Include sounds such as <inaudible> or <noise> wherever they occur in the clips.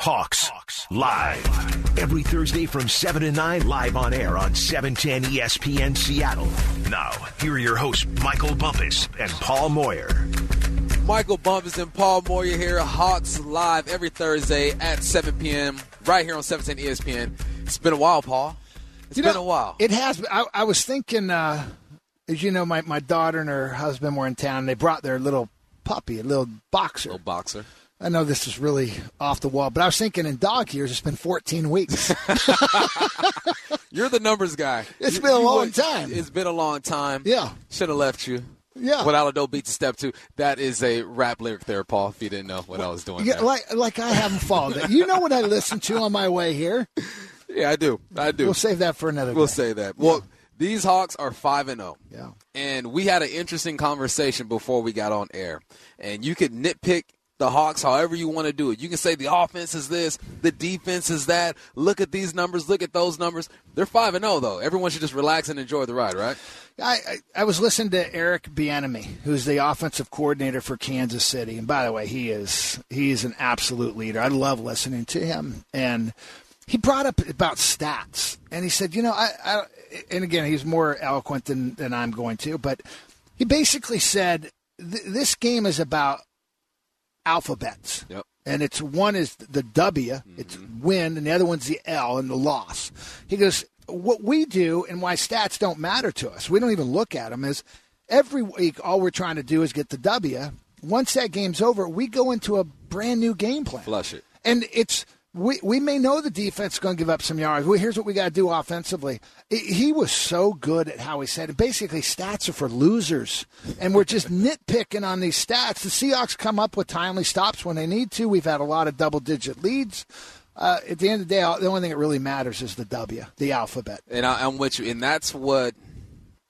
Hawks, Hawks live every Thursday from 7 to 9 live on air on 710 ESPN Seattle. Now, here are your hosts Michael Bumpus and Paul Moyer. Michael Bumpus and Paul Moyer here, Hawks live every Thursday at 7 p.m. right here on 710 ESPN. It's been a while, Paul. It's You been know, a while. It has. I, I was thinking, uh, as you know, my, my daughter and her husband were in town. And they brought their little puppy, a little boxer. Little boxer. I know this is really off the wall, but I was thinking in dog years, it's been 14 weeks. <laughs> <laughs> You're the numbers guy. It's You- been a long went- time. It's been a long time. Yeah. Should have left you. Yeah. Without a dope beat to step two. That is a rap lyric there, Paul, if you didn't know what I was doing. yeah, there. like like I haven't followed it. You know what I listened to on my way here? <laughs> yeah, I do. I do. We'll save that for another. We'll day. say that. Well, these Hawks are 5 and 0. Yeah. And we had an interesting conversation before we got on air. And you could nitpick the Hawks however you want to do it. You can say the offense is this, the defense is that. Look at these numbers, look at those numbers. They're 5 and 0 though. Everyone should just relax and enjoy the ride, right? I, I, was listening to Eric Bieniemy, who's the offensive coordinator for Kansas City, and by the way, he is he's an absolute leader. I love listening to him, and he brought up about stats, and he said, you know, I, I and again, he's more eloquent than than I'm going to, but he basically said th- this game is about alphabets. Yep. And it's one is the W, it's mm-hmm. win, and the other one's the L and the loss. He goes, what we do and why stats don't matter to us, we don't even look at them, is every week all we're trying to do is get the W. Once that game's over, we go into a brand new game plan. Flush it. And it's we we may know the defense is going to give up some yards. Well, here's what we got to do offensively. It- he was so good at how he said it. Basically, stats are for losers, and we're just <laughs> nitpicking on these stats. The Seahawks come up with timely stops when they need to. We've had a lot of double digit leads. Uh, at the end of the day, the only thing that really matters is the W, the alphabet. And I, I'm with you. And that's what,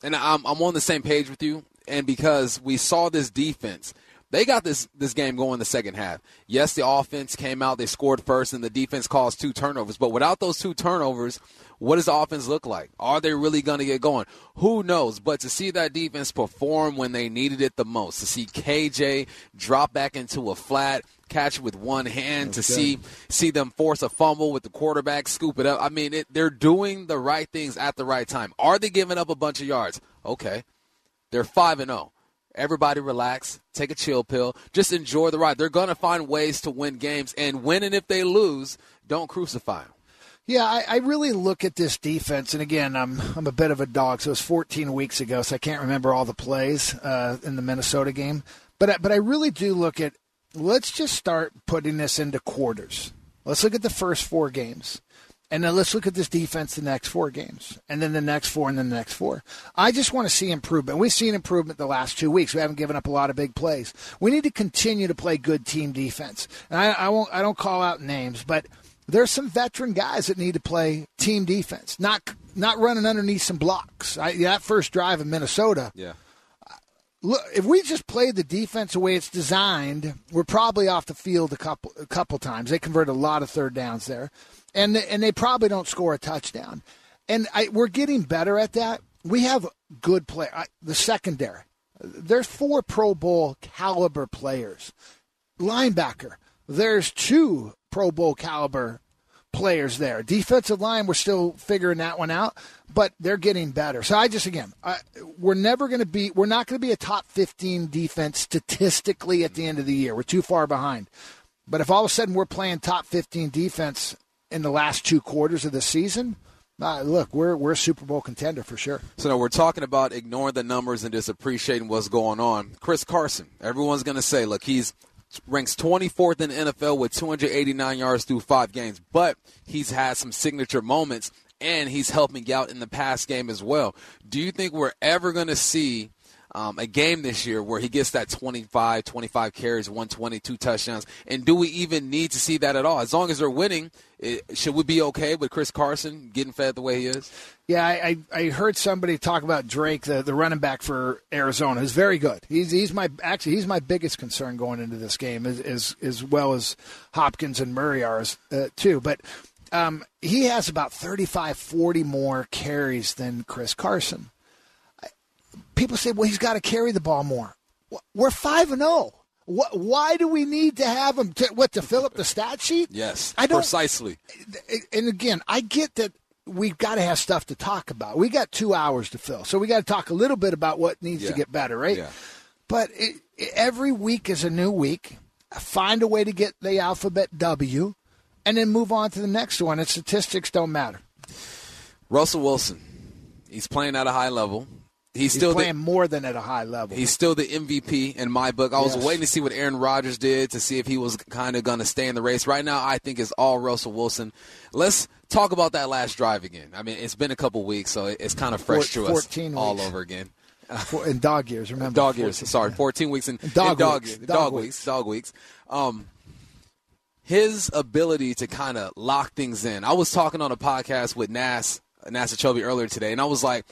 and I'm, I'm on the same page with you. And because we saw this defense, they got this, this game going in the second half. Yes, the offense came out, they scored first, and the defense caused two turnovers. But without those two turnovers, what does the offense look like? Are they really going to get going? Who knows? But to see that defense perform when they needed it the most, to see KJ drop back into a flat, catch with one hand, to see see them force a fumble with the quarterback, scoop it up. I mean, it, they're doing the right things at the right time. Are they giving up a bunch of yards? Okay, they're five and zero. Everybody relax, take a chill pill, just enjoy the ride. They're going to find ways to win games, and win and if they lose, don't crucify them. Yeah, I, I really look at this defense, and again, I'm I'm a bit of a dog, so it was 14 weeks ago, so I can't remember all the plays uh, in the Minnesota game. But but I really do look at. Let's just start putting this into quarters. Let's look at the first four games, and then let's look at this defense the next four games, and then the next four, and then the next four. I just want to see improvement. We've seen improvement the last two weeks. We haven't given up a lot of big plays. We need to continue to play good team defense. And I, I won't. I don't call out names, but there's some veteran guys that need to play team defense, not not running underneath some blocks. I, that first drive in Minnesota, Yeah. look, if we just played the defense the way it's designed, we're probably off the field a couple a couple times. They converted a lot of third downs there, and and they probably don't score a touchdown. And I, we're getting better at that. We have good play. I, the secondary, there's four Pro Bowl caliber players. Linebacker, there's two Pro Bowl caliber players there. Defensive line, we're still figuring that one out, but they're getting better. So I just again, I, we're never going to be, we're not going to be a top 15 defense statistically at the end of the year. We're too far behind. But if all of a sudden we're playing top 15 defense in the last two quarters of the season, uh, look, we're we're a Super Bowl contender for sure. So now we're talking about ignoring the numbers and just appreciating what's going on. Chris Carson, everyone's going to say, look, he's ranks 24th in the NFL with 289 yards through five games, but he's had some signature moments and he's helping out in the pass game as well. Do you think we're ever going to see um, a game this year where he gets that 25, 25 carries, 120, two touchdowns? And do we even need to see that at all? As long as they're winning, it, should we be okay with Chris Carson getting fed the way he is? Yeah, I, I, I heard somebody talk about Drake, the, the running back for Arizona, who's very good. He's he's my actually he's my biggest concern going into this game, as as, as well as Hopkins and Murray are uh, too. But um, he has about 35, 40 more carries than Chris Carson. People say, well, he's got to carry the ball more. We're five and oh. zero. What, why do we need to have him? To, what to fill up the stat sheet? Yes, I don't, precisely. And again, I get that we've got to have stuff to talk about. We got two hours to fill, so we got to talk a little bit about what needs Yeah. to get better, right? Yeah. But it, it- every week is a new week. Find a way to get the alphabet W, and then move on to the next one. And statistics don't matter. Russell Wilson, he's playing at a high level. He's, He's still playing the, more than at a high level. he's still the MVP in my book. I was Yes. waiting to see what Aaron Rodgers did to see if he was kind of going to stay in the race. Right now, I think it's all Russell Wilson. Let's talk about that last drive again. I mean, it's been a couple weeks, so it's kind of fresh Four- to us 14 all over again. <laughs> For- in dog years, remember? Dog years. 14. Sorry, 14 weeks in, in Dog dog, weeks. dog, Dog weeks. weeks. Dog weeks. Um, his ability to kind of lock things in. I was talking on a podcast with Nas Nas Chobe earlier today, and I was like,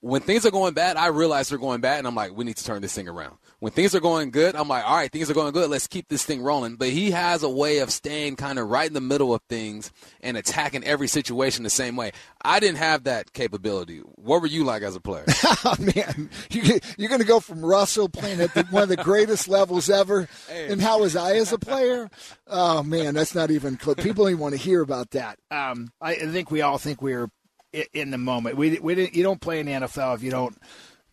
when things are going bad, I realize they're going bad, and I'm like, we need to turn this thing around. When things are going good, I'm like, all right, things are going good. Let's keep this thing rolling. But he has a way of staying kind of right in the middle of things and attacking every situation the same way. I didn't have that capability. What were you like as a player? <laughs> Oh man, you, you're going to go from Russell playing at the, one of the greatest levels ever, and how was I as a player? Oh man, that's not even. People don't even want to hear about that. Um, I, think we all think we're in the moment. We we didn't, you don't play in the NFL if you don't,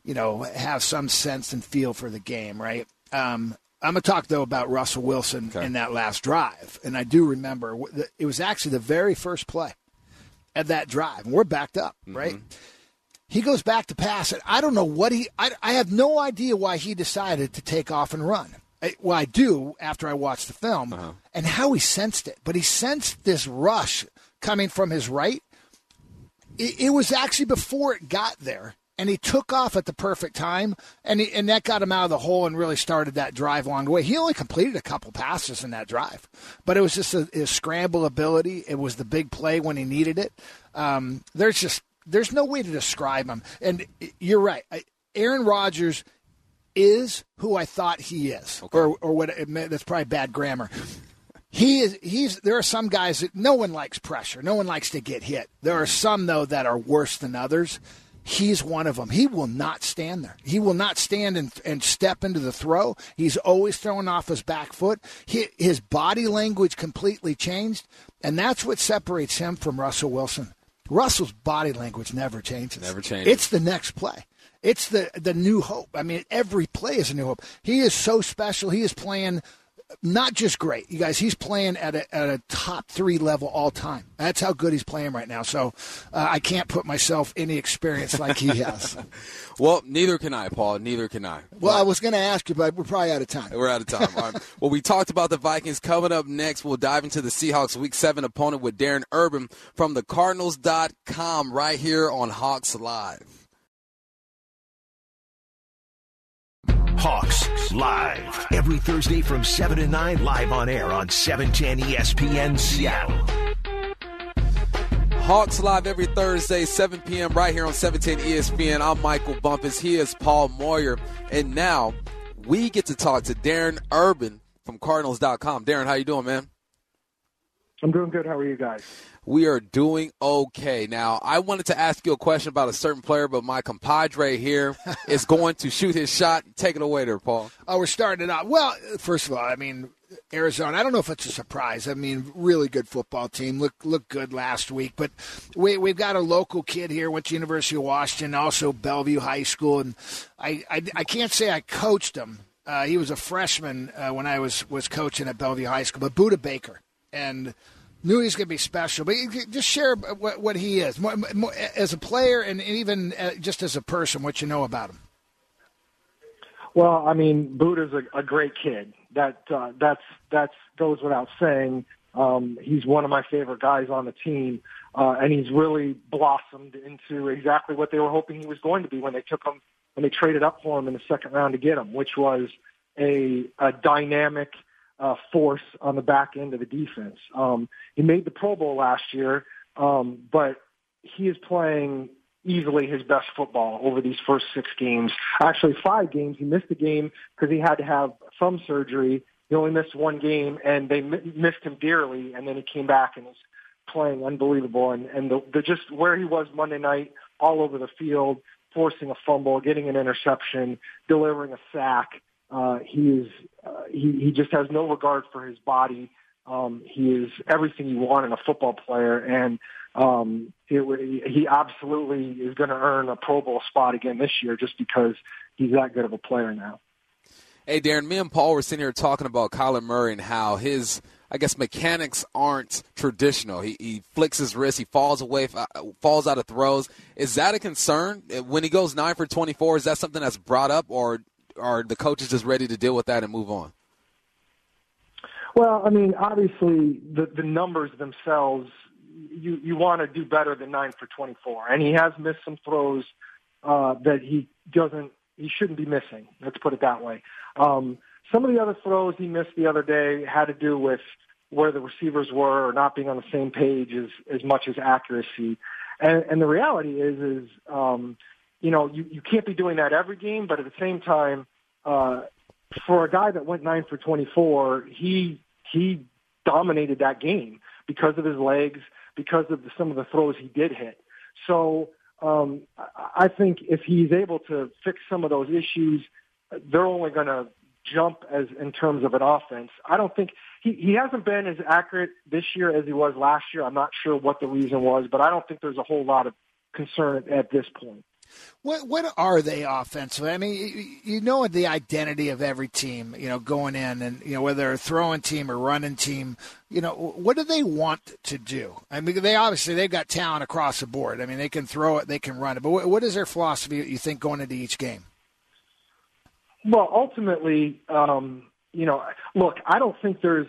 you know, have some sense and feel for the game, right? Um, I'm gonna talk though about Russell Wilson Okay. in that last drive, and I do remember it was actually the very first play at that drive, and we're backed up, right? He goes back to pass it. I don't know what he. I, I have no idea why he decided to take off and run. I, well, I do after I watched the film and how he sensed it. But he sensed this rush coming from his right. It, it was actually before it got there, and he took off at the perfect time, and he, and that got him out of the hole and really started that drive along the way. He only completed a couple passes in that drive, but it was just a, his scramble ability. It was the big play when he needed it. Um, there's just there's no way to describe him. And you're right, I- Aaron Rodgers is who I thought he is, or or what it that's probably bad grammar. He is. He's. There are some guys that no one likes pressure. No one likes to get hit. There are some though that are worse than others. He's one of them. He will not stand there. He will not stand and, and step into the throw. He's always throwing off his back foot. He, his body language completely changed, and that's what separates him from Russell Wilson. Russell's body language never changes. Never changes. It's the next play. It's the the new hope. I mean, every play is a new hope. He is so special. He is playing not just great, you guys. He's playing at a, at a top three level all time. That's how good he's playing right now. So uh, I can't put myself any experience like he has. <laughs> well, neither can I, Paul. Neither can I. well, I was going to ask you, but we're probably out of time. We're out of time. All right. Well, we talked about the Vikings. Coming up next, we'll dive into the Seahawks Week 7 opponent with Darren Urban from the Cardinals.com right here on Hawks Live. Hawks live every Thursday from 7 to 9 live on air on E 710 ESPN Seattle. Hawks Live every Thursday, 7 p.m. right here on 710 ESPN. I'm Michael Bumpus. He is Paul Moyer. And now we get to talk to Darren Urban from Cardinals.com. Darren, how you doing, man? I'm doing good. How are you guys? We are doing okay. Now, I wanted to ask you a question about a certain player, but my compadre here <laughs> is going to shoot his shot. And take it away there, Paul. Oh, we're starting it out. Well, first of all, I mean, Arizona. I don't know if it's a surprise. I mean, really good football team. Look, look good last week. But we we've got a local kid here. Went to University of Washington, also Bellevue High School, and I I, I can't say I coached him. Uh, he was a freshman uh, when I was was coaching at Bellevue High School. But Budda Baker and knew was going to be special. But just share what, what he is more, more, as a player and even uh, just as a person, what you know about him. Well, I mean, Budda's a, a great kid. That uh, that's that's goes without saying. Um, he's one of my favorite guys on the team, uh, and he's really blossomed into exactly what they were hoping he was going to be when they took him when they traded up for him in the second round to get him, which was a, a dynamic uh, force on the back end of the defense. Um, he made the Pro Bowl last year, um, but he is playing easily his best football over these first six games. Actually, five games. He missed a game because he had to have thumb surgery. He only missed one game, and they m- missed him dearly. And then he came back and was playing unbelievable. And and the, the just where he was Monday night, all over the field, forcing a fumble, getting an interception, delivering a sack. Uh, he is uh, he he just has no regard for his body. Um, he is everything you want in a football player, and um, it, he absolutely is going to earn a Pro Bowl spot again this year just because he's that good of a player now. Hey, Darren, me and Paul were sitting here talking about Kyler Murray and how his, I guess, mechanics aren't traditional. He, he flicks his wrist, he falls away, falls out of throws. Is that a concern when he goes nine for twenty-four? Is that something that's brought up, or are the coaches just ready to deal with that and move on? Well, I mean, obviously the the numbers themselves, you you want to do better than nine for twenty-four, and he has missed some throws uh, that he doesn't he shouldn't be missing. Let's put it that way. Um, some of the other throws he missed the other day had to do with where the receivers were or not being on the same page as as much as accuracy. And, and the reality is, is um, you know, you, you can't be doing that every game, but at the same time, uh, for a guy that went nine for 24, he he dominated that game because of his legs, because of the, some of the throws he did hit. So um, I think if he's able to fix some of those issues, they're only going to jump as in terms of an offense. I don't think he, he hasn't been as accurate this year as he was last year. I'm not sure what the reason was, but I don't think there's a whole lot of concern at this point. What what are they offensively? I mean, you know the identity of every team, you know, going in and you know whether they're a throwing team or running team, you know, what do they want to do? I mean, they obviously they've got talent across the board. I mean, they can throw it, they can run it. But what, what is their philosophy? You think going into each game? Well, ultimately, um, you know, look, I don't think there's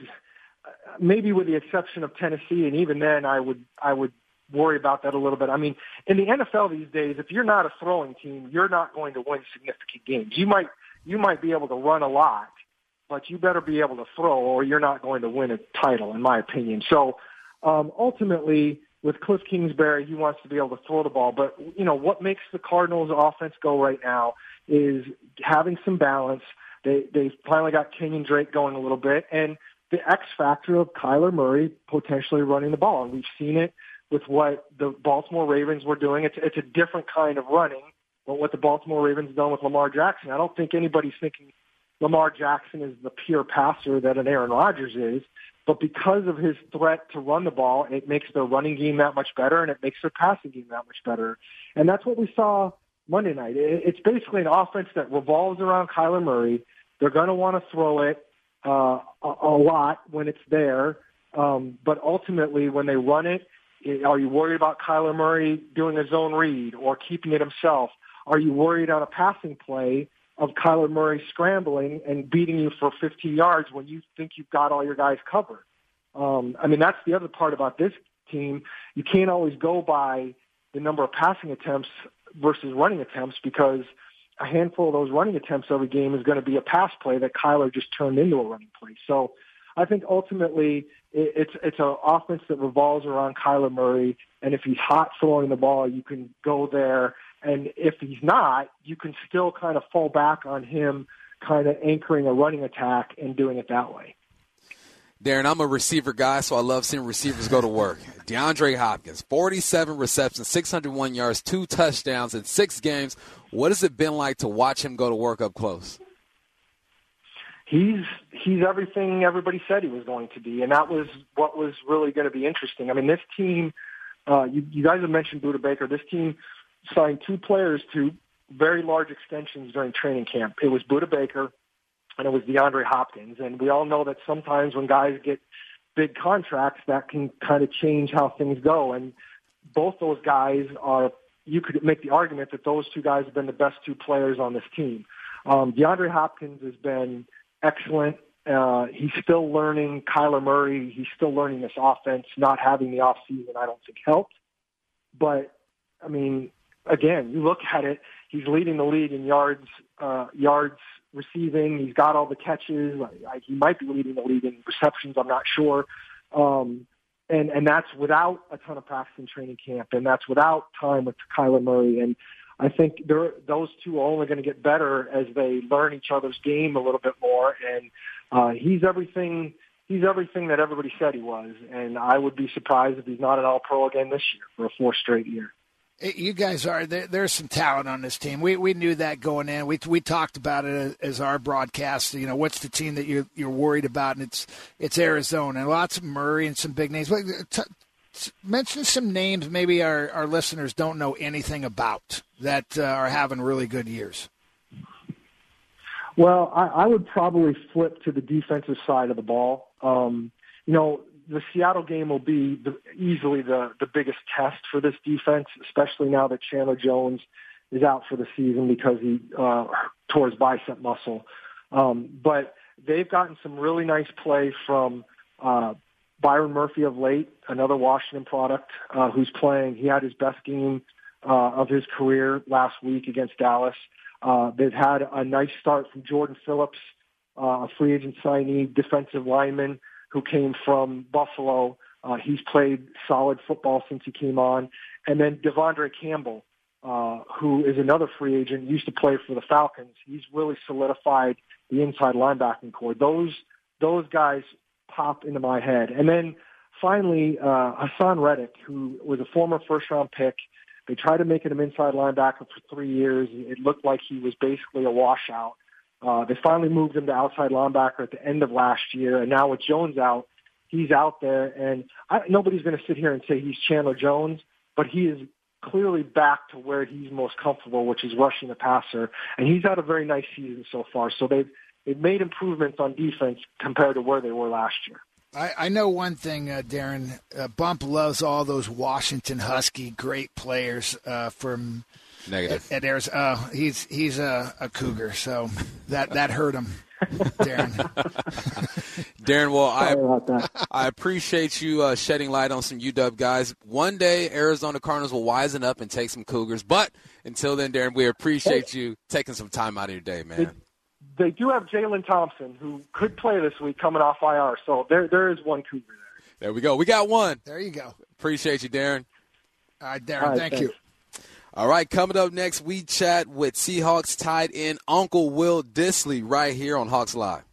maybe with the exception of Tennessee, and even then, I would I would worry about that a little bit. I mean, in the NFL these days, if you're not a throwing team, you're not going to win significant games. You might you might be able to run a lot, but you better be able to throw, or you're not going to win a title, in my opinion. So um, ultimately, with Cliff Kingsbury, he wants to be able to throw the ball. But you know what makes the Cardinals' offense go right now is having some balance. They they finally got Kenyon Drake going a little bit, and the X factor of Kyler Murray potentially running the ball. And we've seen it with what the Baltimore Ravens were doing. It's it's a different kind of running than what the Baltimore Ravens done with Lamar Jackson. I don't think anybody's thinking Lamar Jackson is the pure passer that an Aaron Rodgers is, but because of his threat to run the ball, it makes their running game that much better and it makes their passing game that much better. And that's what we saw Monday night. It's basically an offense that revolves around Kyler Murray. They're going to want to throw it uh, a, a lot when it's there, um, but ultimately when they run it, are you worried about Kyler Murray doing a zone read or keeping it himself? Are you worried on a passing play of Kyler Murray scrambling and beating you for 15 yards when you think you've got all your guys covered? Um, I mean, that's the other part about this team. You can't always go by the number of passing attempts versus running attempts because a handful of those running attempts every game is going to be a pass play that Kyler just turned into a running play. So I think ultimately it's it's an offense that revolves around Kyler Murray, and if he's hot throwing the ball, you can go there, and if he's not, you can still kind of fall back on him, kind of anchoring a running attack and doing it that way. Darren, I'm a receiver guy, so I love seeing receivers go to work. DeAndre Hopkins, 47 receptions, 601 yards, two touchdowns in six games. What has it been like to watch him go to work up close? He's he's everything everybody said he was going to be, and that was what was really going to be interesting. I mean, this team, uh, you, you guys have mentioned Budda Baker. This team signed two players to very large extensions during training camp. It was Budda Baker, and it was DeAndre Hopkins. And we all know that sometimes when guys get big contracts, that can kind of change how things go. And both those guys are. You could make the argument that those two guys have been the best two players on this team. Um, DeAndre Hopkins has been excellent. Uh, he's still learning Kyler Murray. He's still learning this offense. Not having the off season, I don't think helped. But I mean, again, you look at it. He's leading the league in yards, uh, yards receiving. He's got all the catches. I, I, he might be leading the league in receptions. I'm not sure. Um, and and that's without a ton of practice in training camp, and that's without time with Kyler Murray. And I think those two are only going to get better as they learn each other's game a little bit more. And uh, he's everything. He's everything that everybody said he was, and I would be surprised if he's not an All-Pro again this year for a fourth straight year. You guys are there, there's some talent on this team. We we knew that going in. We we talked about it as our broadcast. You know, what's the team that you're you're worried about? And it's it's Arizona and lots of Murray and some big names. T- mention some names maybe our our listeners don't know anything about that uh, are having really good years. Well, I, I would probably flip to the defensive side of the ball. Um, you know, the Seattle game will be the, easily the, the biggest test for this defense, especially now that Chandler Jones is out for the season because he uh, tore his bicep muscle. Um, but they've gotten some really nice play from uh, Byron Murphy of late, another Washington product uh, who's playing. He had his best game uh, of his career last week against Dallas. Uh, they've had a nice start from Jordan Phillips, uh, a free agent signee, defensive lineman who came from Buffalo. Uh, he's played solid football since he came on. And then De'Vondre Campbell, uh, who is another free agent, used to play for the Falcons. He's really solidified the inside linebacking corps. Those those guys pop into my head. And then finally, uh, Haason Reddick, who was a former first round pick. They tried to make him inside linebacker for three years. It looked like he was basically a washout. Uh, they finally moved him to outside linebacker at the end of last year, and now with Jones out, he's out there. And I, nobody's going to sit here and say he's Chandler Jones, but he is clearly back to where he's most comfortable, which is rushing the passer. And he's had a very nice season so far. So they've they've made improvements on defense compared to where they were last year. I, I know one thing, uh, Darren. Uh, Bump loves all those Washington Husky great players uh, from Negative. At, at Arizona, uh, he's he's a, a cougar, so that that hurt him, Darren. <laughs> Darren, well, I I appreciate you uh, shedding light on some UW guys. One day, Arizona Cardinals will wisen up and take some Cougars. But until then, Darren, we appreciate you taking some time out of your day, man. They, they do have Jalen Thompson, who could play this week, coming off IR. So there there is one Cougar there. There we go. We got one. There you go. Appreciate you, Darren. All right, Darren. All right, thank thanks. you. All right, coming up next, we chat with Seahawks tight end Uncle Will Dissly right here on Hawks Live.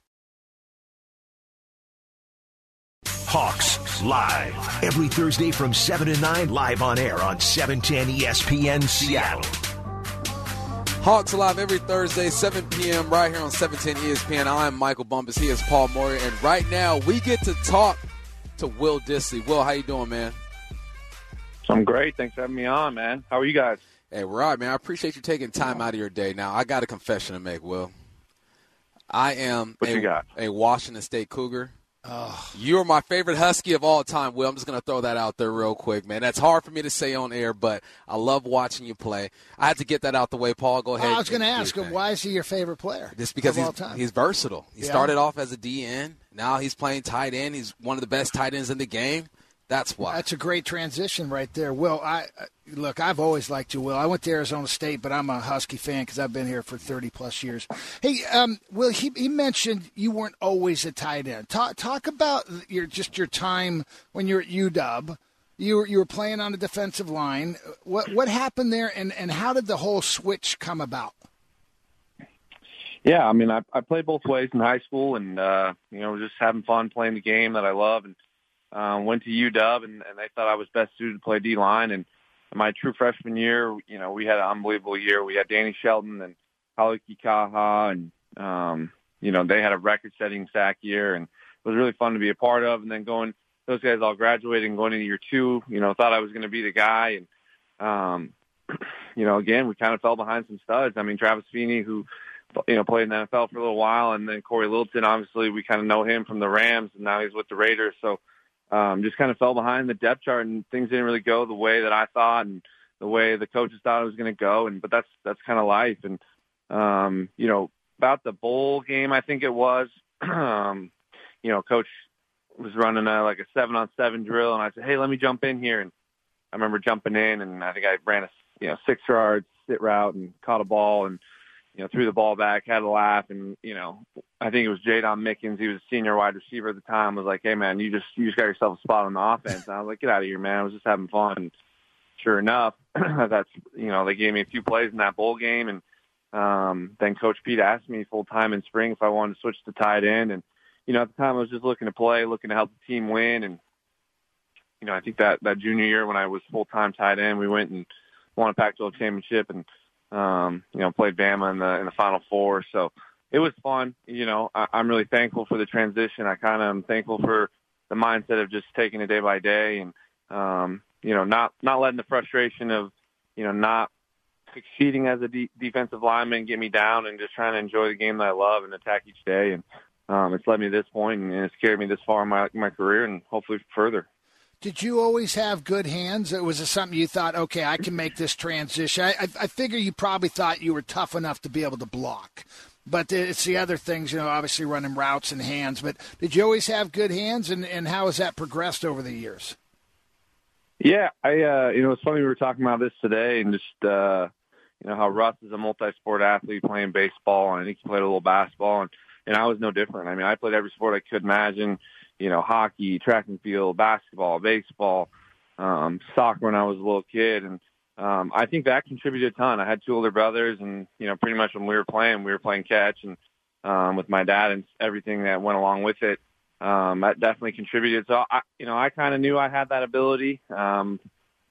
Hawks Live. Every Thursday from 7 to 9, live on air on 710 ESPN Seattle. Hawks Live every Thursday, 7 p.m. right here on 710 ESPN. I'm Michael Bumpus. He is Paul Moyer. And right now, we get to talk to Will Dissly. Will, how you doing, man? I'm great. Thanks for having me on, man. How are you guys? Hey, we're all right, man. I appreciate you taking time out of your day. Now, I got a confession to make, Will. I am what a, a Washington State Cougar. Oh. You're my favorite Husky of all time, Will. I'm just going to throw that out there real quick, man. That's hard for me to say on air, but I love watching you play. I had to get that out the way, Paul. Go ahead. I was going to ask him, why is he your favorite player? Just because he's, he's, versatile. He yeah. started off as a DN. Now he's playing tight end. He's one of the best tight ends in the game. That's why. That's a great transition right there. Will, I look. I've always liked you, Will. I went to Arizona State, but I'm a Husky fan because I've been here for 30 plus years. Hey, um, Will, he, he mentioned you weren't always a tight end. Talk talk about your just your time when you're at UW. You were you were playing on the defensive line. What what happened there, and and how did the whole switch come about? Yeah, I mean, I, I played both ways in high school, and uh, you know, just having fun playing the game that I love, and um, went to UW, and, and they thought I was best suited to play D line. And my true freshman year, you know, we had an unbelievable year. We had Danny Shelton and Hau'oli Kikaha, and um, you know, they had a record-setting sack year, and it was really fun to be a part of. And then going, those guys all graduated and going into year two, you know, thought I was going to be the guy, and um, <clears throat> you know, again, we kind of fell behind some studs. I mean, Travis Feeney, who you know, played in the NFL for a little while, and then Cory Littleton, obviously, we kind of know him from the Rams, and now he's with the Raiders. So um, just kind of fell behind the depth chart and things didn't really go the way that I thought and the way the coaches thought it was going to go. And, but that's, that's kind of life. And, um, you know, about the bowl game, I think it was, <clears throat> um, you know, coach was running a, like a seven on seven drill and I said, Hey, let me jump in here. And I remember jumping in and I think I ran a, you know, six yard sit route and caught a ball and, you know, threw the ball back, had a laugh, and you know, I think it was Jaydon Mickens. He was a senior wide receiver at the time. Was like, "Hey, man, you just you just got yourself a spot on the offense." And I was like, "Get out of here, man! I was just having fun." Sure enough, <clears throat> that's you know, they gave me a few plays in that bowl game, and um, then Coach Pete asked me full time in spring if I wanted to switch to tight end, and you know, at the time I was just looking to play, looking to help the team win, and you know, I think that that junior year when I was full time tight end, we went and won a Pac-12 championship and um, you know played Bama in the in the Final Four. So it was fun. You know, I, I'm really thankful for the transition. I kind of am thankful for the mindset of just taking it day by day and um, you know not not letting the frustration of you know not succeeding as a de- defensive lineman get me down and just trying to enjoy the game that I love and attack each day. And um, it's led me to this point and it's carried me this far in my my career and hopefully further. Did you always have good hands? Or was it something you thought, okay, I can make this transition? I, I, I figure you probably thought you were tough enough to be able to block. But it's the other things, you know, obviously running routes and hands. But did you always have good hands, and, and how has that progressed over the years? Yeah, I uh, you know it's funny we were talking about this today, and just uh, you know how Russ is a multi-sport athlete playing baseball, and I think he played a little basketball, and and I was no different. I mean, I played every sport I could imagine you know, hockey, track and field, basketball, baseball, um, soccer when I was a little kid. And um, I think that contributed a ton. I had two older brothers and, you know, pretty much when we were playing, we were playing catch and um, with my dad and everything that went along with it. Um, that definitely contributed. So, I, you know, I kind of knew I had that ability. Um,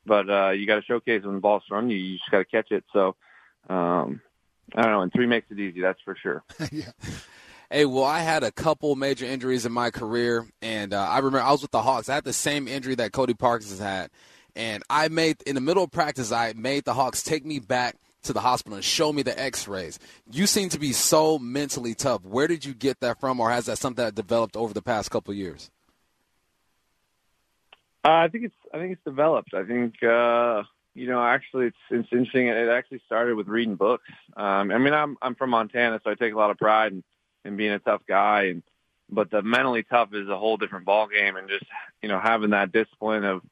but uh, you got to showcase when the ball's from you. You just got to catch it. So, um, I don't know. And three makes it easy. That's for sure. <laughs> yeah. Hey, well, I had a couple major injuries in my career, and uh, I remember I was with the Hawks. I had the same injury that Cody Parkes has had, and I made in the middle of practice. I made the Hawks take me back to the hospital and show me the X-rays. You seem to be so mentally tough. Where did you get that from, or has that something that developed over the past couple years? Uh, I think it's I think it's developed. I think uh, you know actually it's it's interesting. It actually started with reading books. Um, I mean I'm I'm from Montana, so I take a lot of pride in and being a tough guy and but the mentally tough is a whole different ball game and just you know having that discipline of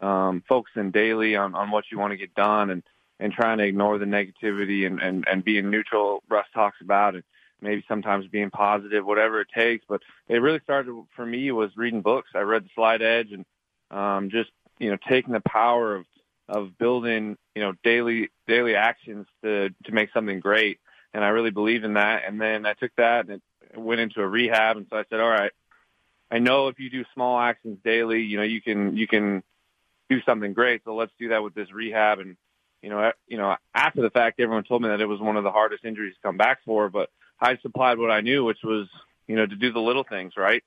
um focusing daily on on what you want to get done and and trying to ignore the negativity and and and being neutral Russ talks about and maybe sometimes being positive whatever it takes but it really started for me was reading books. I read the Slight Edge and um just you know taking the power of of building you know daily daily actions to to make something great and I really believe in that. And then I took that and it went into a rehab. And so I said, all right, I know if you do small actions daily, you know, you can, you can do something great. So let's do that with this rehab. And, you know, you know, after the fact, everyone told me that it was one of the hardest injuries to come back for, but I supplied what I knew, which was, you know, to do the little things, right?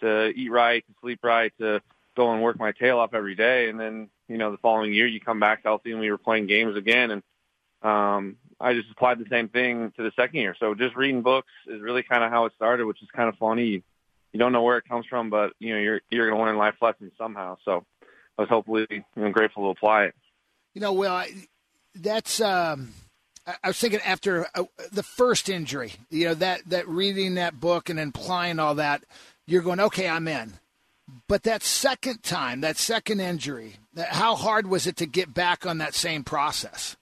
To eat right, to sleep right, to go and work my tail off every day. And then, you know, the following year you come back healthy and we were playing games again. And, um, I just applied the same thing to the second year. So just reading books is really kind of how it started, which is kind of funny. You, you don't know where it comes from, but you know you're you're going to learn life lessons somehow. So I was hopefully you know, grateful to apply it. You know, well, I, that's. Um, I was thinking after uh, the first injury, you know that that reading that book and applying all that, you're going, okay, I'm in. But that second time, that second injury, how hard was it to get back on that same process?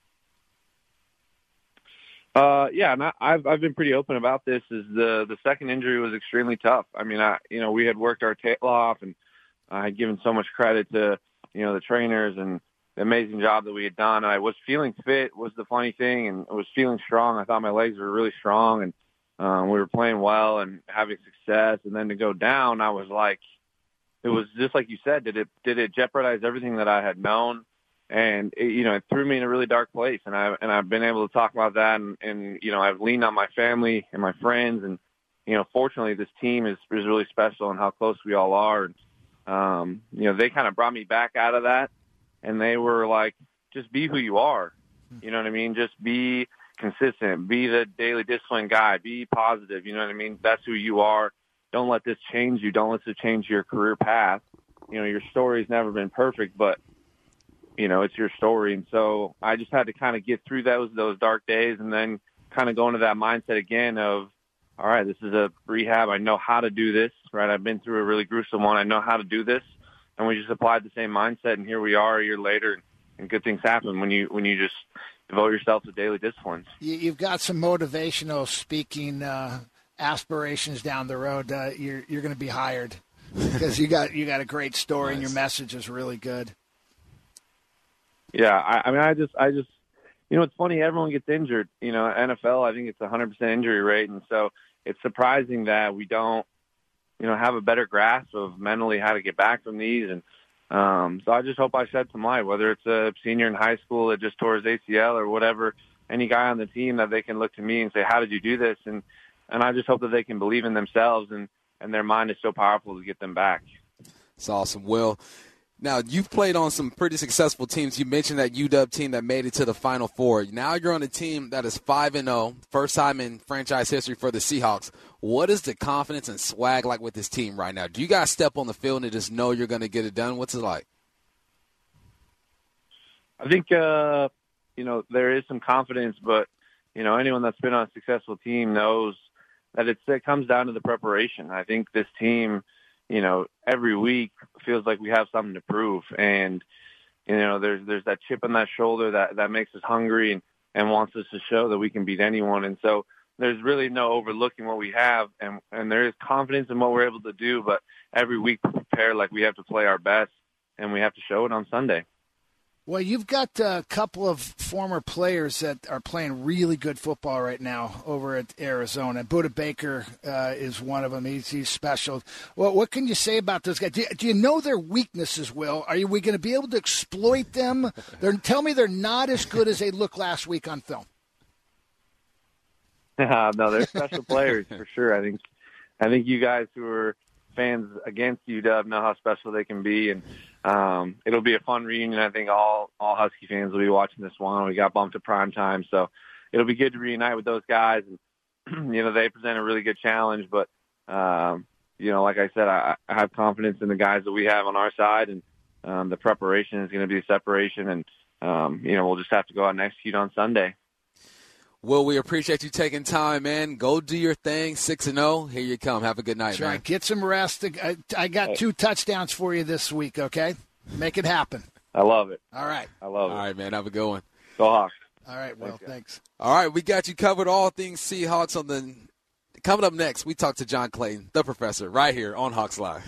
Uh, yeah, and I, I've I've been pretty open about this. Is the the second injury was extremely tough. I mean, I you know we had worked our tail off, and I had given so much credit to you know the trainers and the amazing job that we had done. I was feeling fit was the funny thing, and I was feeling strong. I thought my legs were really strong, and um, we were playing well and having success. And then to go down, I was like, it was just like you said. Did it did it jeopardize everything that I had known? And it, you know it threw me in a really dark place and i and i've been able to talk about that and and you know i've leaned on my family and my friends and you know fortunately this team is is really special and how close we all are and um you know they kind of brought me back out of that and they were like just be who you are. You know what i mean? Just be consistent. Be the daily discipline guy. Be positive. You know what i mean? That's who you are. Don't let this change you. Don't let this change your career path. You know your story's never been perfect but you know, it's your story. And so I just had to kind of get through those, those dark days and then kind of go into that mindset again of, all right, this is a rehab. I know how to do this, right? I've been through a really gruesome one. I know how to do this. And we just applied the same mindset and here we are a year later and good things happen when you, when you just devote yourself to daily disciplines. You've got some motivational speaking, uh, aspirations down the road. Uh, you're, you're going to be hired <laughs> because you got, you got a great story nice. and your message is really good. Yeah, I, I mean, I just, I just, you know, it's funny. Everyone gets injured. You know, NFL, I think it's a hundred percent injury rate, and so it's surprising that we don't, you know, have a better grasp of mentally how to get back from these. And Um, so I just hope I shed some light, whether it's a senior in high school that just tore his ACL or whatever, any guy on the team that they can look to me and say, how did you do this? And, and I just hope that they can believe in themselves and, and their mind is so powerful to get them back. It's awesome. Will, now you've played on some pretty successful teams. You mentioned that UW team that made it to the Final Four. Now you're on a team that is five and zero, oh, first time in franchise history for the Seahawks. What is the confidence and swag like with this team right now? Do you guys step on the field and just know you're going to get it done? What's it like? I think uh, you know there is some confidence, but you know anyone that's been on a successful team knows that it comes down to the preparation. I think this team you know, every week feels like we have something to prove. And, you know, there's, there's that chip on that shoulder that, that makes us hungry and, and wants us to show that we can beat anyone. And so there's really no overlooking what we have and, and there is confidence in what we're able to do, but every week we prepare like we have to play our best and we have to show it on Sunday. Well, you've got a couple of former players that are playing really good football right now over at Arizona. Budda Baker uh, is one of them. He's, he's special. Well, what can you say about those guys? Do you, do you know their weaknesses, Will? Are you, we going to be able to exploit them? <laughs> They're, tell me they're not as good as they look last week on film. <laughs> No, they're special players for sure. I think I think you guys who are fans against UW know how special they can be, and um, it'll be a fun reunion. I think all all Husky fans will be watching this one. We got bumped to prime time, so it'll be good to reunite with those guys. And <clears throat> you know, they present a really good challenge, but um, you know, like I said, I, I have confidence in the guys that we have on our side, and um, the preparation is going to be a separation, and um, you know, we'll just have to go out and execute on Sunday. Well, we appreciate you taking time, man. Go do your thing. Six and zero. Oh. Here you come. Have a good night, man. Get some rest. I, I got two touchdowns for you this week. Okay, make it happen. I love it. All right. I love it. All right, man. Have a good one. Go Hawks. All right. Well, thanks. thanks. All right, we got you covered. All things Seahawks on the. Coming up next, we talk to John Clayton, the professor, right here on Hawks Live.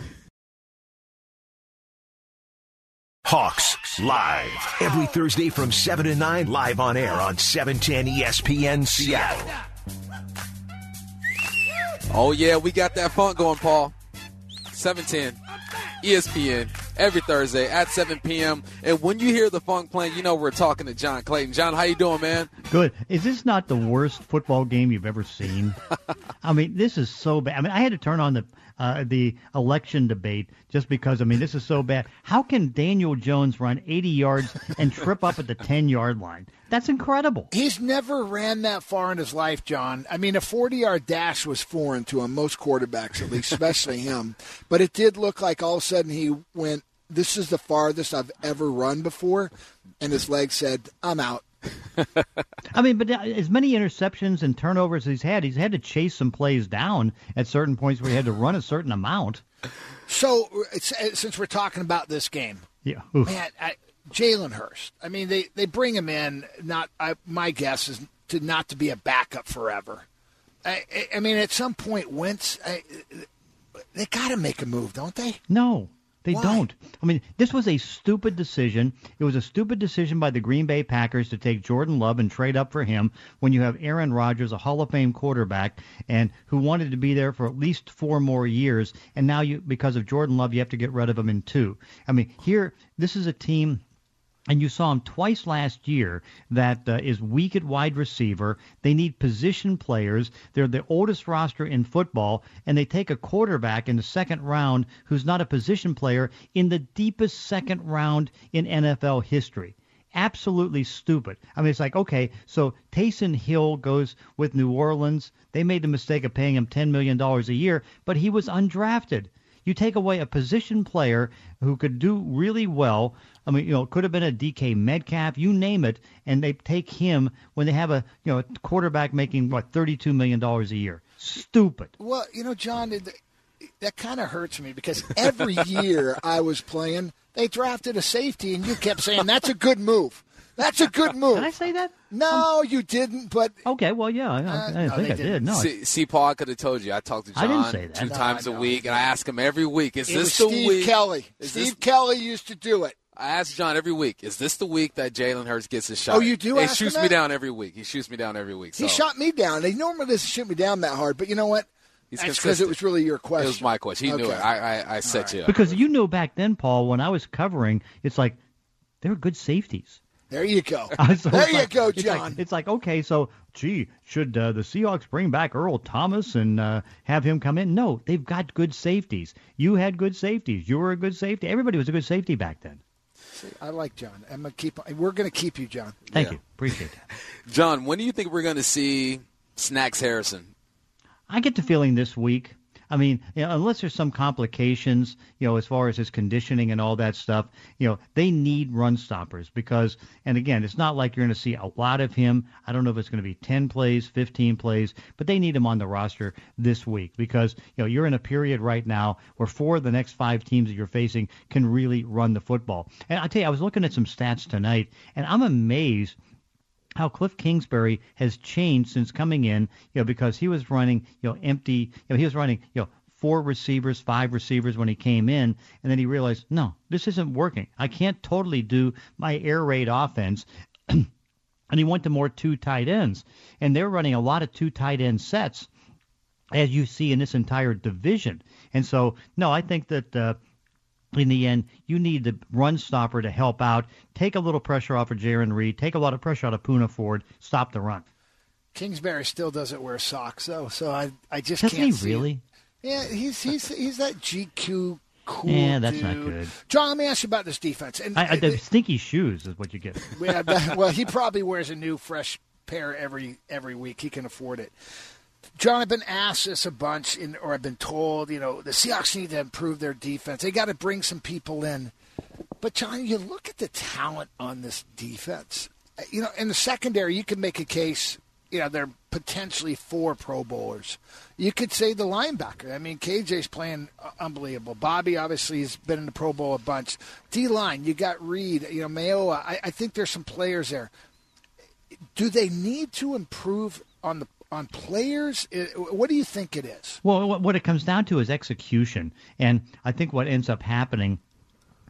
Hawks Live. Every Thursday from 7 to 9, live on air on 710 ESPN Seattle. Oh, yeah, we got that funk going, Paul. 710 ESPN every Thursday at 7 p.m. And when you hear the funk playing, you know we're talking to John Clayton. John, how you doing, man? Good. Is this not the worst football game you've ever seen? <laughs> I mean, this is so bad. I mean, I had to turn on the uh, the election debate just because, I mean, this is so bad. How can Daniel Jones run 80 yards and trip up at the 10 yard line? That's incredible. He's never ran that far in his life, John. I mean, a 40 yard dash was foreign to him, most quarterbacks at least, especially <laughs> him. But it did look like all of a sudden he went, This is the farthest I've ever run before. And his leg said, I'm out. <laughs> I mean, but uh, as many interceptions and turnovers as he's had, he's had to chase some plays down at certain points where he had to run a certain amount. So, uh, since we're talking about this game, yeah, Oof. man, Jalen Hurts. I mean, they they bring him in. Not I, my guess is to not to be a backup forever. I, I mean, at some point, Wentz, I, they got to make a move, don't they? No, they Why? don't. I mean, this was a stupid decision. It was a stupid decision by the Green Bay Packers to take Jordan Love and trade up for him when you have Aaron Rodgers, a Hall of Fame quarterback, and who wanted to be there for at least four more years. And now you, because of Jordan Love, you have to get rid of him in two. I mean, here, this is a team and you saw him twice last year that uh, is weak at wide receiver. They need position players. They're the oldest roster in football, and they take a quarterback in the second round who's not a position player in the deepest second round in NFL history. Absolutely stupid. I mean, it's like, okay, so Taysom Hill goes with New Orleans. They made the mistake of paying him $10 million a year, but he was undrafted. You take away a position player who could do really well. I mean, you know, it could have been a DK Metcalf, you name it, and they take him when they have a you know a quarterback making what thirty two million dollars a year. Stupid. Well, you know, John, that kind of hurts me because every year I was playing, they drafted a safety, and you kept saying that's a good move. That's a good move. Did I say that? No, um, you didn't. But okay, well, yeah, I, uh, I no, think I did. No, see, see, Paul, I could have told you. I talked to John two no, times a week, and I ask him every week, "Is it this the week? Steve week?" Kelly. Is Steve this... Kelly used to do it. I ask John every week, "Is this the week that Jalen Hurts gets his shot?" Oh, you do. He shoots me down every week. He shoots me down every week. So. He shot me down. He normally doesn't shoot me down that hard, but you know what? He's That's because it was really your question. It was my question. He knew it. I I, I set you up. Because you knew back then, Paul, when I was covering, it's like they're good safeties. There you go. <laughs> So there it's you like- go, it's like- John. It's like, okay, so gee, should uh, the Seahawks bring back Earl Thomas and uh, have him come in? No, they've got good safeties. You had good safeties. You were a good safety. Everybody was a good safety back then. See, I like John. I'm gonna keep. We're going to keep you, John. Thank Yeah. you. Appreciate that. <laughs> John, when do you think we're going to see Snacks Harrison? I get the feeling this week. I mean, you know, unless there's some complications, you know, as far as his conditioning and all that stuff, you know, they need run stoppers because, and again, it's not like you're going to see a lot of him. I don't know if it's going to be 10 plays, 15 plays, but they need him on the roster this week because, you know, you're in a period right now where four of the next five teams that you're facing can really run the football. And I tell you, I was looking at some stats tonight, and I'm amazed how Cliff Kingsbury has changed since coming in, you know, because he was running, you know, empty, you know, he was running, you know, four receivers, five receivers when he came in, and then he realized, no, this isn't working. I can't totally do my air raid offense. <clears throat> and he went to more two tight ends, and they're running a lot of two tight end sets, as you see in this entire division. And so, no, I think that. Uh, in the end, you need the run stopper to help out, take a little pressure off of Jarran Reed, take a lot of pressure out of Poona Ford, stop the run. Kingsbury still doesn't wear socks though, so I I just Doesn't can't he see it. really? Yeah, he's he's he's that GQ cool. Yeah, that's not good. John, let me ask you about this defense. And I, I, the stinky shoes is what you get. Yeah, well, he <laughs> probably wears a new fresh pair every every week. He can afford it. John, I've been asked this a bunch, in, or I've been told, you know, the Seahawks need to improve their defense. They got to bring some people in. But John, you look at the talent on this defense. You know, in the secondary, you can make a case. You know, they're potentially four Pro Bowlers. You could say the linebacker. I mean, KJ's playing unbelievable. Bobby obviously has been in the Pro Bowl a bunch. D line, you got Reed. You know, Mayowa. I, I think there's some players there. Do they need to improve on the on players? What do you think it is? Well, what- it comes down to is execution, and I think what ends up happening.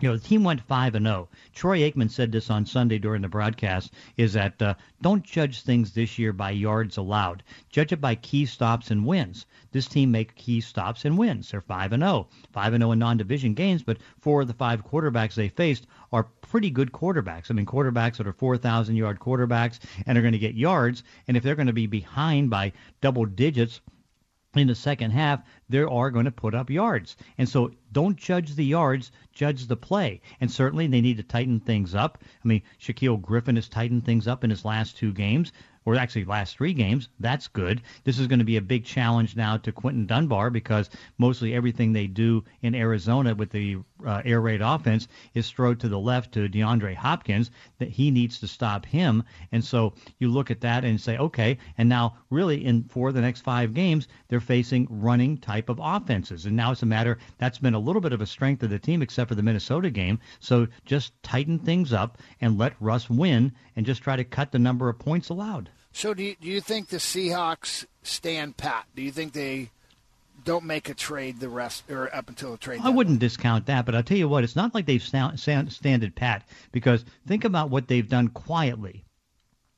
You know, the team went five and zero. Troy Aikman said this on Sunday during the broadcast: is that uh, don't judge things this year by yards allowed. Judge it by key stops and wins. This team make key stops and wins. They're five and zero, five and zero in non-division games, but four of the five quarterbacks they faced are pretty good quarterbacks. I mean, quarterbacks that are 4,000 yard quarterbacks and are going to get yards. And if they're going to be behind by double digits in the second half, they are going to put up yards. And so don't judge the yards, judge the play. And certainly they need to tighten things up. I mean, Shaquill Griffin has tightened things up in his last two games, or actually last three games. That's good. This is going to be a big challenge now to Quinton Dunbar because mostly everything they do in Arizona with the uh, air raid offense is thrown to the left to DeAndre Hopkins. That he needs to stop him. And so you look at that and say, okay, and now really in for the next five games they're facing running type of offenses, and now it's a matter that's been a little bit of a strength of the team, except for the Minnesota game. So just tighten things up and let Russ win, and just try to cut the number of points allowed. So do you, do you think the Seahawks stand pat? Do you think they don't make a trade the rest or up until the trade? I wouldn't discount that, but I'll tell you what, it's not like they've sound, sound, standed pat because think about what they've done quietly.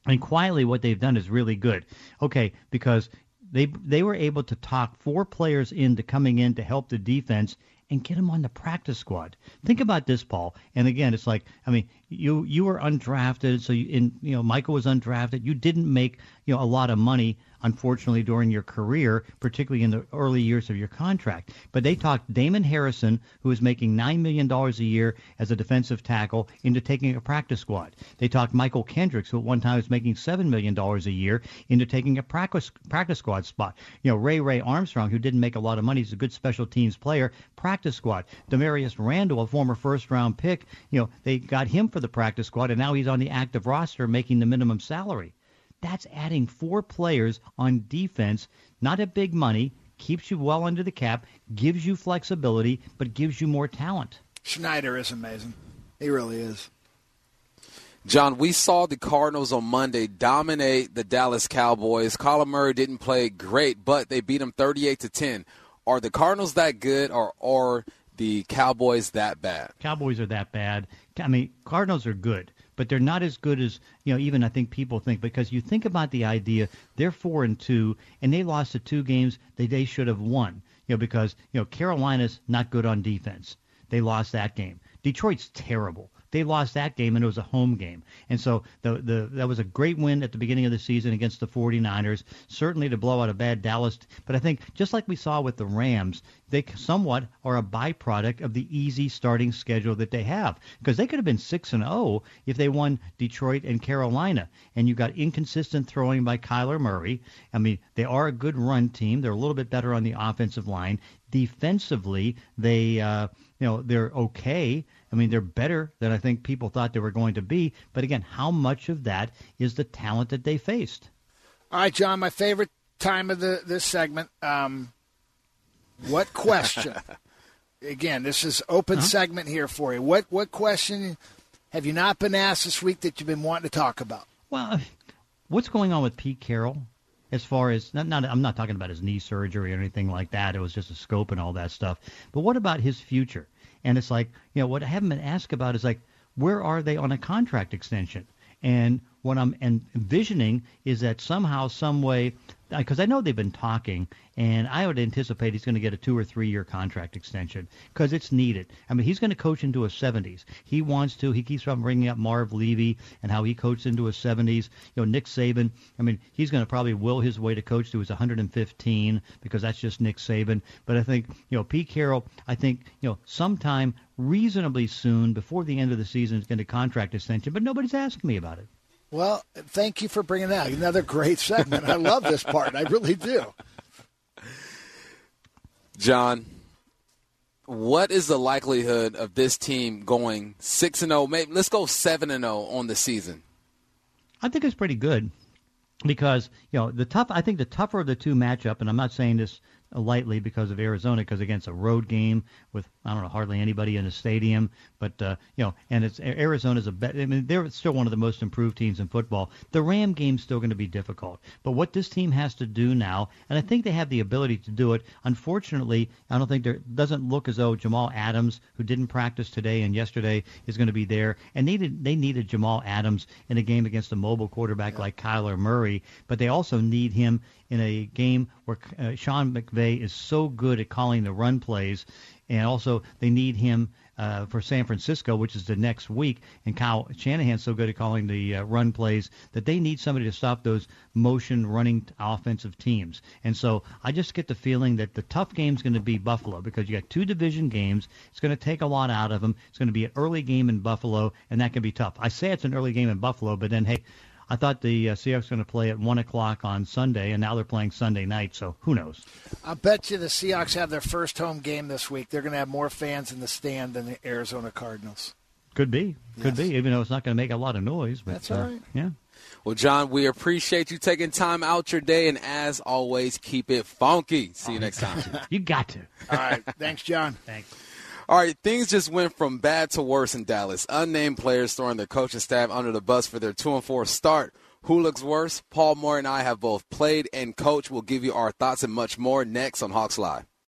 And quietly, what they've done is really good. Okay, because they they were able to talk four players into coming in to help the defense and get him on the practice squad. Think about this, Paul. And again, it's like I mean, you you were undrafted, so you, in you know Michael was undrafted. You didn't make you know a lot of money, unfortunately, during your career, particularly in the early years of your contract. But they talked Damon Harrison, who was making nine million dollars a year as a defensive tackle, into taking a practice squad. They talked Mychal Kendricks, who at one time was making seven million dollars a year, into taking a practice practice squad spot. You know Ray Ray Armstrong, who didn't make a lot of money, he's a good special teams player, practice squad. Damarious Randall, a former first round pick, you know they got him for the practice squad, and now he's on the active roster making the minimum salary. That's adding four players on defense, not at big money, keeps you well under the cap, gives you flexibility, but gives you more talent. Schneider is amazing. He really is. John, we saw the Cardinals on Monday dominate the Dallas Cowboys. Kyler Murray didn't play great, but they beat him 38 to 10. Are the Cardinals that good, or are the Cowboys that bad? Cowboys are that bad. I mean, Cardinals are good, but they're not as good as you know. Even I think people think because you think about the idea they're four and two, and they lost the two games that they should have won. You know, because you know Carolina's not good on defense. They lost that game. Detroit's terrible. They lost that game, and it was a home game. And so the, the that was a great win at the beginning of the season against the 49ers. Certainly to blow out a bad Dallas. But I think just like we saw with the Rams, they somewhat are a byproduct of the easy starting schedule that they have. Because they could have been 6 and 0 if they won Detroit and Carolina. And you got inconsistent throwing by Kyler Murray. I mean, they are a good run team. They're a little bit better on the offensive line. Defensively, they uh, you know they're okay. I mean, they're better than I think people thought they were going to be. But again, how much of that is the talent that they faced? All right, John, my favorite time of the this segment. Um, what question? <laughs> again, this is open uh-huh. segment here for you. What what question have you not been asked this week that you've been wanting to talk about? Well, what's going on with Pete Carroll? As far as not, not, I'm not talking about his knee surgery or anything like that. It was just a scope and all that stuff. But what about his future? And it's like, you know, what I haven't been asked about is like, where are they on a contract extension? And what I'm envisioning is that somehow, some way, because I know they've been talking, and I would anticipate he's going to get a two or three year contract extension because it's needed. I mean, he's going to coach into his 70s. He wants to. He keeps on bringing up Marv Levy and how he coached into his 70s. You know, Nick Saban. I mean, he's going to probably will his way to coach to his 115 because that's just Nick Saban. But I think you know Pete Carroll. I think you know sometime reasonably soon before the end of the season is going to contract extension. But nobody's asking me about it. Well, thank you for bringing that. Another great segment. I love this part. I really do. John, what is the likelihood of this team going six and zero? Oh, maybe let's go seven and zero oh on the season. I think it's pretty good because you know the tough. I think the tougher of the two matchup, and I'm not saying this lightly because of Arizona, because against a road game with I don't know hardly anybody in the stadium, but uh, you know, and it's Arizona's a bet. I mean, they're still one of the most improved teams in football. The Ram game's still going to be difficult, but what this team has to do now, and I think they have the ability to do it. Unfortunately, I don't think there doesn't look as though Jamal Adams, who didn't practice today and yesterday, is going to be there. And needed they needed Jamal Adams in a game against a mobile quarterback yeah. like Kyler Murray, but they also need him in a game where uh, Sean McVay is so good at calling the run plays, and also they need him uh, for San Francisco, which is the next week. And Kyle Shanahan's so good at calling the uh, run plays that they need somebody to stop those motion running offensive teams. And so I just get the feeling that the tough game's going to be Buffalo because you got two division games. It's going to take a lot out of them. It's going to be an early game in Buffalo, and that can be tough. I say it's an early game in Buffalo, but then hey, I thought the uh, Seahawks were going to play at one o'clock on Sunday, and now they're playing Sunday night. So who knows? I bet you the Seahawks have their first home game this week. They're going to have more fans in the stand than the Arizona Cardinals. Could be, could yes. be. Even though it's not going to make a lot of noise. But, That's all right. Uh, yeah. Well, John, we appreciate you taking time out your day, and as always, keep it funky. See you next time. <laughs> you got to. All right. Thanks, John. Thanks. All right, things just went from bad to worse in Dallas. Unnamed players throwing their coaching staff under the bus for their two and four start. Who looks worse? Paul Moyer and I have both played and coached. We'll give you our thoughts and much more next on Hawks Live.